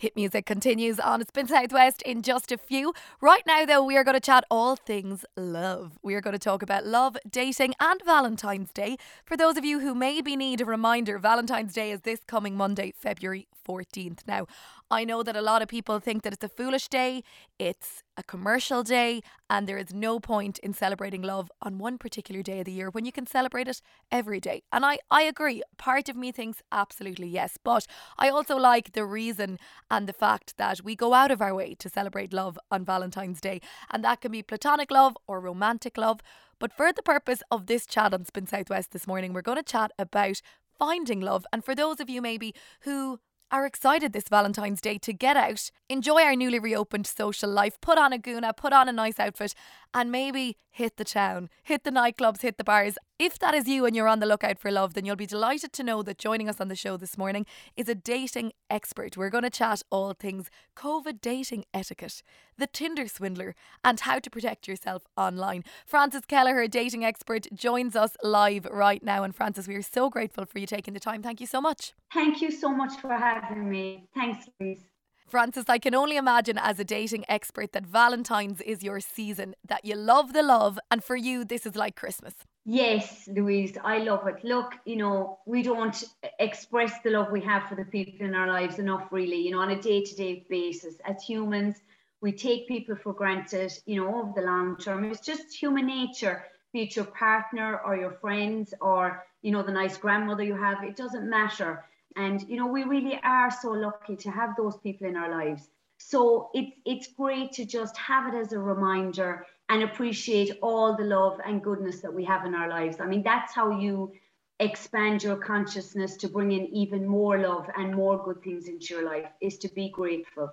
Hit music continues on Spin Southwest in just a few. Right now, though, we are going to chat all things love. We are going to talk about love, dating, and Valentine's Day. For those of you who maybe need a reminder, Valentine's Day is this coming Monday, February 14th. Now, I know that a lot of people think that it's a foolish day, it's a commercial day, and there is no point in celebrating love on one particular day of the year when you can celebrate it every day. And I, I agree. Part of me thinks absolutely yes. But I also like the reason and the fact that we go out of our way to celebrate love on Valentine's Day. And that can be platonic love or romantic love. But for the purpose of this chat on Spin Southwest this morning, we're going to chat about finding love. And for those of you maybe who are excited this Valentine's Day to get out, enjoy our newly reopened social life, put on a guna, put on a nice outfit, and maybe hit the town, hit the nightclubs, hit the bars. If that is you and you're on the lookout for love, then you'll be delighted to know that joining us on the show this morning is a dating expert. We're going to chat all things COVID dating etiquette, the Tinder swindler, and how to protect yourself online. Frances Kelleher, dating expert, joins us live right now. And Frances, we are so grateful for you taking the time. Thank you so much. Thank you so much for having me. Thanks, Louise. Frances, I can only imagine as a dating expert that Valentine's is your season, that you love the love, and for you, this is like Christmas. Yes, Louise, I love it. Look, you know, we don't express the love we have for the people in our lives enough, really, you know, on a day to day basis. As humans, we take people for granted, you know, over the long term. It's just human nature, be it your partner or your friends or, you know, the nice grandmother you have, it doesn't matter and you know, we really are so lucky to have those people in our lives. So it's it's great to just have it as a reminder and appreciate all the love and goodness that we have in our lives. I mean, that's how you expand your consciousness to bring in even more love and more good things into your life is to be grateful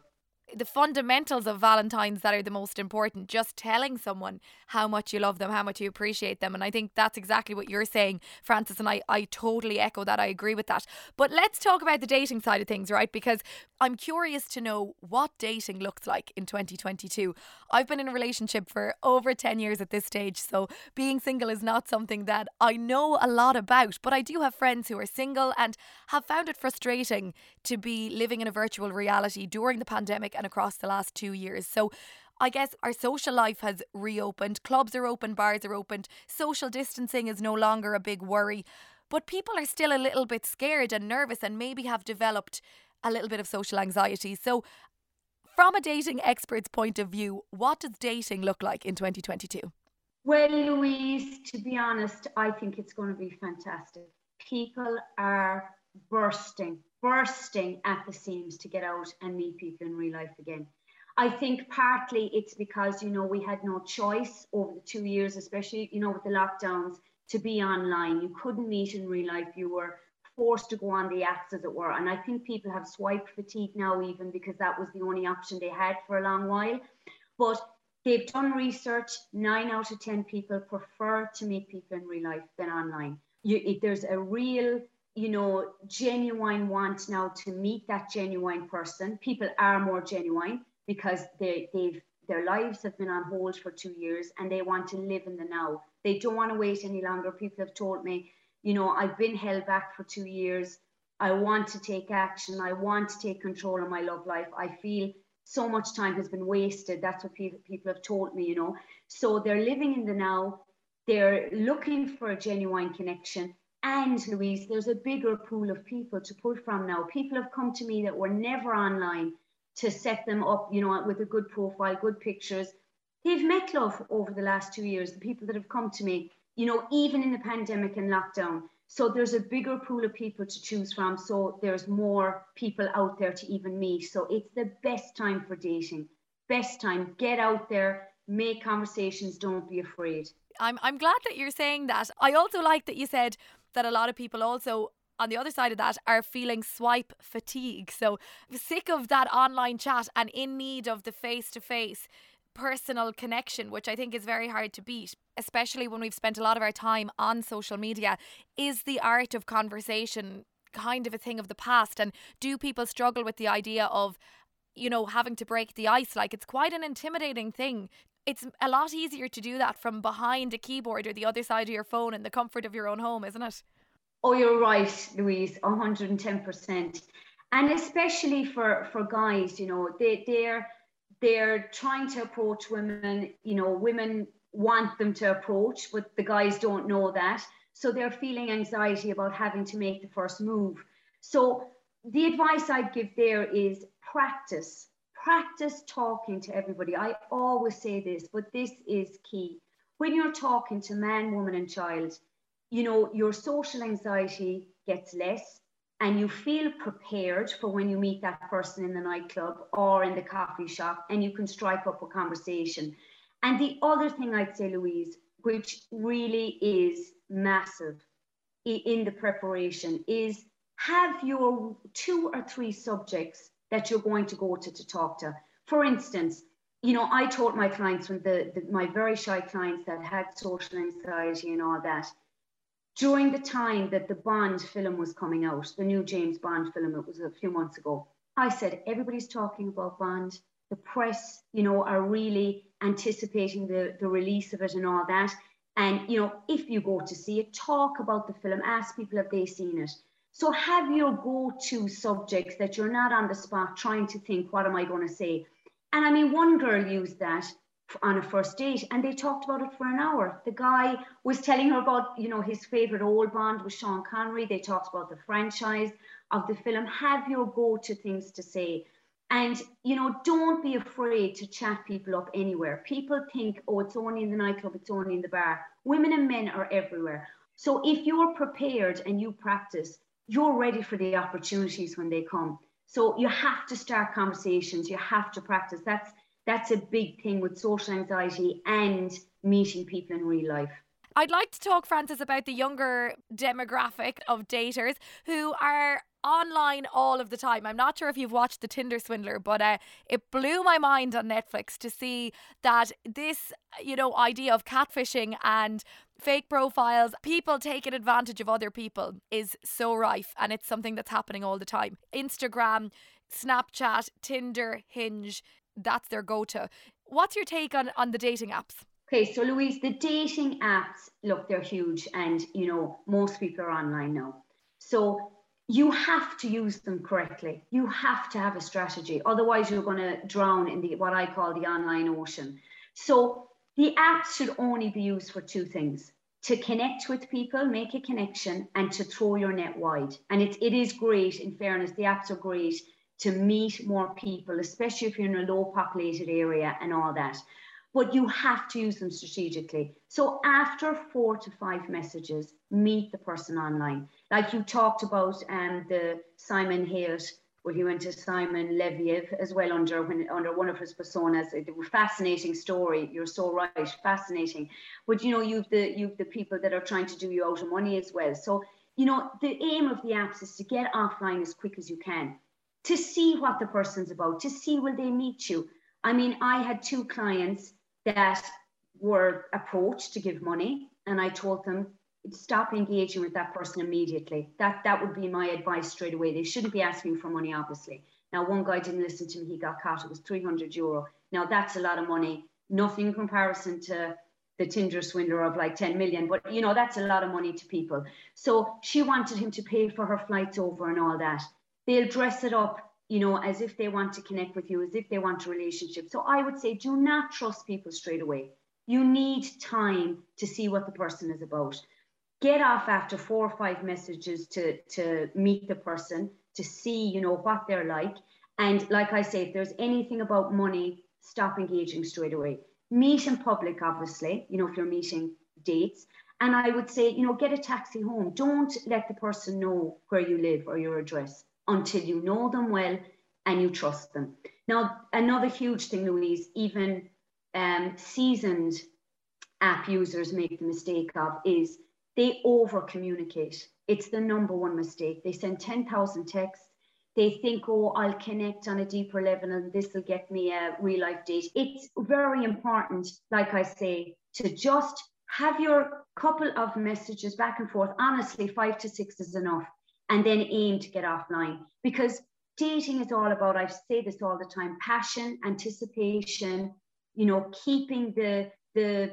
the fundamentals of Valentine's that are the most important. Just telling someone how much you love them, how much you appreciate them. And I think that's exactly what you're saying, Frances. And I, I totally echo that. I agree with that. But let's talk about the dating side of things, right? Because I'm curious to know what dating looks like in 2022. I've been in a relationship for over 10 years at this stage. So being single is not something that I know a lot about. But I do have friends who are single and have found it frustrating to be living in a virtual reality during the pandemic and across the last two years. So I guess our social life has reopened, clubs are open, bars are opened, social distancing is no longer a big worry. But people are still a little bit scared and nervous and maybe have developed a little bit of social anxiety. So, from a dating expert's point of view, what does dating look like in 2022? Well, Louise, to be honest, I think it's going to be fantastic. People are bursting bursting at the seams to get out and meet people in real life again. I think partly it's because, you know, we had no choice over the two years, especially, you know, with the lockdowns, to be online. You couldn't meet in real life. You were forced to go on the apps, as it were. And I think people have swipe fatigue now, even because that was the only option they had for a long while. But they've done research. Nine out of 10 people prefer to meet people in real life than online. You, it, there's a real you know, genuine want now to meet that genuine person. People are more genuine because they, they've their lives have been on hold for two years and they want to live in the now. They don't want to wait any longer. People have told me, you know, I've been held back for two years. I want to take action. I want to take control of my love life. I feel so much time has been wasted. That's what people, people have told me, you know. So they're living in the now. They're looking for a genuine connection and Louise, there's a bigger pool of people to pull from now. People have come to me that were never online to set them up, you know, with a good profile, good pictures. They've met love over the last two years, the people that have come to me, you know, even in the pandemic and lockdown. So there's a bigger pool of people to choose from. So there's more people out there to even meet. So it's the best time for dating. Best time. Get out there, make conversations, don't be afraid. I'm I'm glad that you're saying that. I also like that you said that a lot of people also on the other side of that are feeling swipe fatigue. So sick of that online chat and in need of the face to face personal connection, which I think is very hard to beat, especially when we've spent a lot of our time on social media. Is the art of conversation kind of a thing of the past? And do people struggle with the idea of, you know, having to break the ice? Like it's quite an intimidating thing it's a lot easier to do that from behind a keyboard or the other side of your phone in the comfort of your own home, isn't it? Oh, you're right, Louise, 110%. and especially for for guys, you know, they they're they're trying to approach women. You know, women want them to approach, but the guys don't know that. So they're feeling anxiety about having to make the first move. So the advice I'd give there is practice. Practice talking to everybody. I always say this, but this is key. When you're talking to man, woman, and child, you know, your social anxiety gets less and you feel prepared for when you meet that person in the nightclub or in the coffee shop and you can strike up a conversation. And the other thing I'd say, Louise, which really is massive in the preparation, is have your two or three subjects that you're going to go to to talk to. For instance, you know, I taught my clients when the, the my very shy clients that had social anxiety and all that, during the time that the Bond film was coming out, the new James Bond film, it was a few months ago, I said, everybody's talking about Bond. The press, you know, are really anticipating the, the release of it and all that. And, you know, if you go to see it, talk about the film, ask people if they've seen it. So have your go-to subjects that you're not on the spot trying to think, what am I going to say? And I mean, one girl used that on a first date and they talked about it for an hour. The guy was telling her about, you know, his favorite old Bond was Sean Connery. They talked about the franchise of the film. Have your go to things to say. And, you know, don't be afraid to chat people up anywhere. People think, oh, it's only in the nightclub, it's only in the bar. Women and men are everywhere. So if you're prepared and you practice, you're ready for the opportunities when they come. So you have to start conversations, you have to practice. That's that's a big thing with social anxiety and meeting people in real life. I'd like to talk, Frances, about the younger demographic of daters who are online all of the time. I'm not sure if you've watched The Tinder Swindler, but uh, it blew my mind on Netflix to see that this, you know, idea of catfishing and fake profiles, people taking advantage of other people is so rife and it's something that's happening all the time. Instagram, Snapchat, Tinder, Hinge, that's their go-to. What's your take on on the dating apps? Okay, so Louise, the dating apps, look, they're huge, and you know most people are online now. So you have to use them correctly. You have to have a strategy, otherwise you're going to drown in the what I call the online ocean. So the apps should only be used for two things: to connect with people, make a connection, and to throw your net wide. And it, it is great. In fairness, the apps are great to meet more people, especially if you're in a low populated area and all that. But you have to use them strategically. So after four to five messages, meet the person online. Like you talked about um, the Simon Hayut, well, he went to Simon Leviev as well under when, under one of his personas. It was A fascinating story. You're so right, fascinating. But you know, you've the you've the people that are trying to do you out of money as well. So you know, the aim of the apps is to get offline as quick as you can to see what the person's about, to see will they meet you. I mean, I had two clients that were approached to give money, and I told them stop engaging with that person immediately. That that would be my advice straight away. They shouldn't be asking for money, obviously. Now, one guy didn't listen to me; he got caught. It was 300 euro. Now, that's a lot of money. Nothing in comparison to the Tinder swindler of like 10 million, but you know that's a lot of money to people. So she wanted him to pay for her flights over and all that they'll dress it up you know as if they want to connect with you as if they want a relationship. So i would say do not trust people straight away. You need time to see what the person is about. Get off after four or five messages to to meet the person to see you know what they're like. And like i say if there's anything about money stop engaging straight away. Meet in public obviously you know if you're meeting dates. And i would say you know get a taxi home. Don't let the person know where you live or your address until you know them well and you trust them. Now, another huge thing, Louise, even um, seasoned app users make the mistake of is they over communicate. It's the number one mistake. They send 10,000 texts. They think, oh, I'll connect on a deeper level and this will get me a real life date. It's very important, like I say, to just have your couple of messages back and forth. Honestly, five to six is enough and then aim to get offline because dating is all about i say this all the time passion anticipation you know keeping the the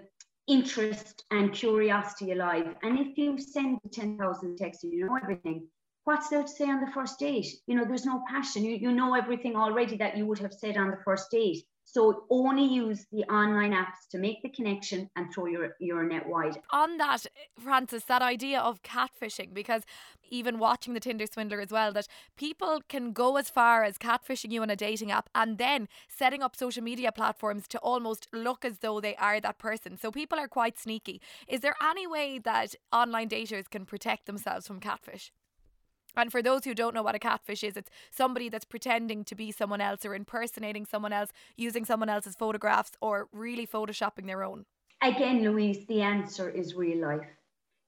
interest and curiosity alive and if you send 10,000 texts you know everything what's there to say on the first date? You know, there's no passion. You, you know everything already that you would have said on the first date. So only use the online apps to make the connection and throw your, your net wide. On that, Frances, that idea of catfishing, because even watching the Tinder swindler as well, that people can go as far as catfishing you on a dating app and then setting up social media platforms to almost look as though they are that person. So people are quite sneaky. Is there any way that online daters can protect themselves from catfish? And for those who don't know what a catfish is, it's somebody that's pretending to be someone else or impersonating someone else, using someone else's photographs or really photoshopping their own. Again, Louise, the answer is real life.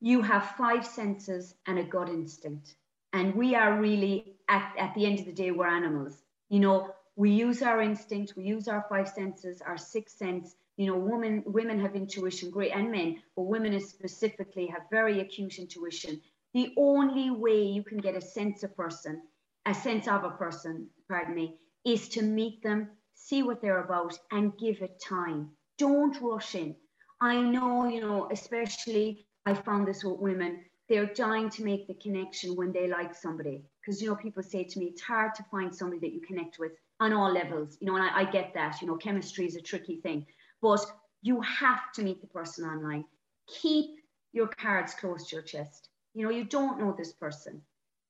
You have five senses and a gut instinct. And we are really, at, at the end of the day, we're animals. You know, we use our instinct, we use our five senses, our sixth sense. You know, women women have intuition, great, and men, but women specifically have very acute intuition the only way you can get a sense of person, a sense of a person, pardon me, is to meet them, see what they're about, and give it time. Don't rush in. I know, you know, especially I found this with women, they're dying to make the connection when they like somebody. Because, you know, people say to me, it's hard to find somebody that you connect with on all levels, you know, and I, I get that, you know, chemistry is a tricky thing, but you have to meet the person online. Keep your cards close to your chest you know, you don't know this person.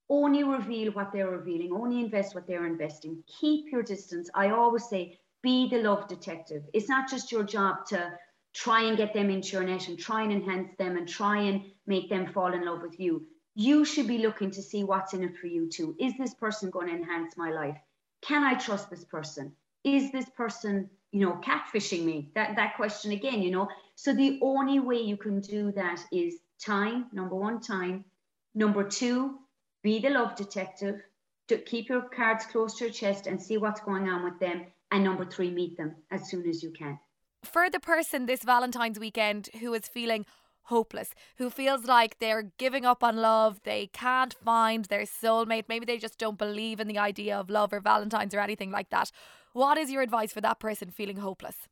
Only reveal what they're revealing, only invest what they're investing. Keep your distance. I always say, be the love detective. It's not just your job to try and get them into your net and try and enhance them and try and make them fall in love with you. You should be looking to see what's in it for you too. Is this person going to enhance my life? Can I trust this person? Is this person, you know, catfishing me? That that question again, you know. So the only way you can do that is time, number one, time. Number two, be the love detective. To keep your cards close to your chest and see what's going on with them. And number three, meet them as soon as you can. For the person this Valentine's weekend who is feeling hopeless, who feels like they're giving up on love, they can't find their soulmate, maybe they just don't believe in the idea of love or Valentine's or anything like that. What is your advice for that person feeling hopeless?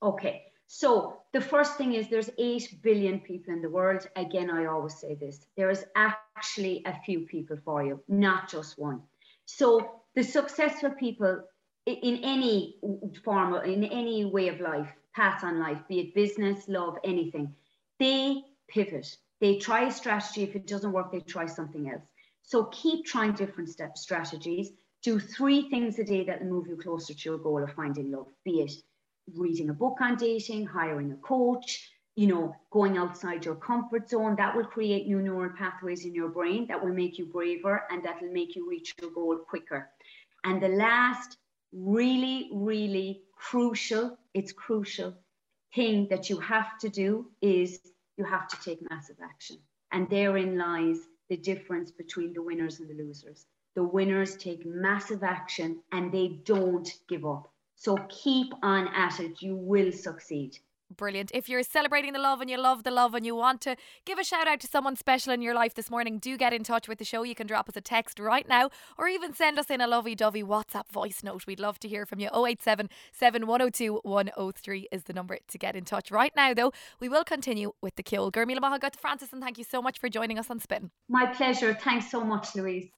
Okay, so the first thing is there's 8 billion people in the world. Again, I always say this. There is actually a few people for you, not just one. So the successful people in any form, in any way of life, path on life, be it business, love, anything, they pivot. They try a strategy. If it doesn't work, they try something else. So keep trying different step strategies. Do three things a day that move you closer to your goal of finding love, be it reading a book on dating, hiring a coach, you know, going outside your comfort zone. That will create new neural pathways in your brain that will make you braver and that will make you reach your goal quicker. And the last, really, really crucial, it's crucial thing that you have to do is you have to take massive action. And therein lies the difference between the winners and the losers. The winners take massive action and they don't give up. So keep on at it. You will succeed. Brilliant. If you're celebrating the love and you love the love and you want to give a shout out to someone special in your life this morning, do get in touch with the show. You can drop us a text right now or even send us in a lovey dovey WhatsApp voice note. We'd love to hear from you. 087 7102 103 is the number to get in touch. Right now, though, we will continue with the Ceol. Gurmila Mahagat Frances, and thank you so much for joining us on Spin. My pleasure. Thanks so much, Louise.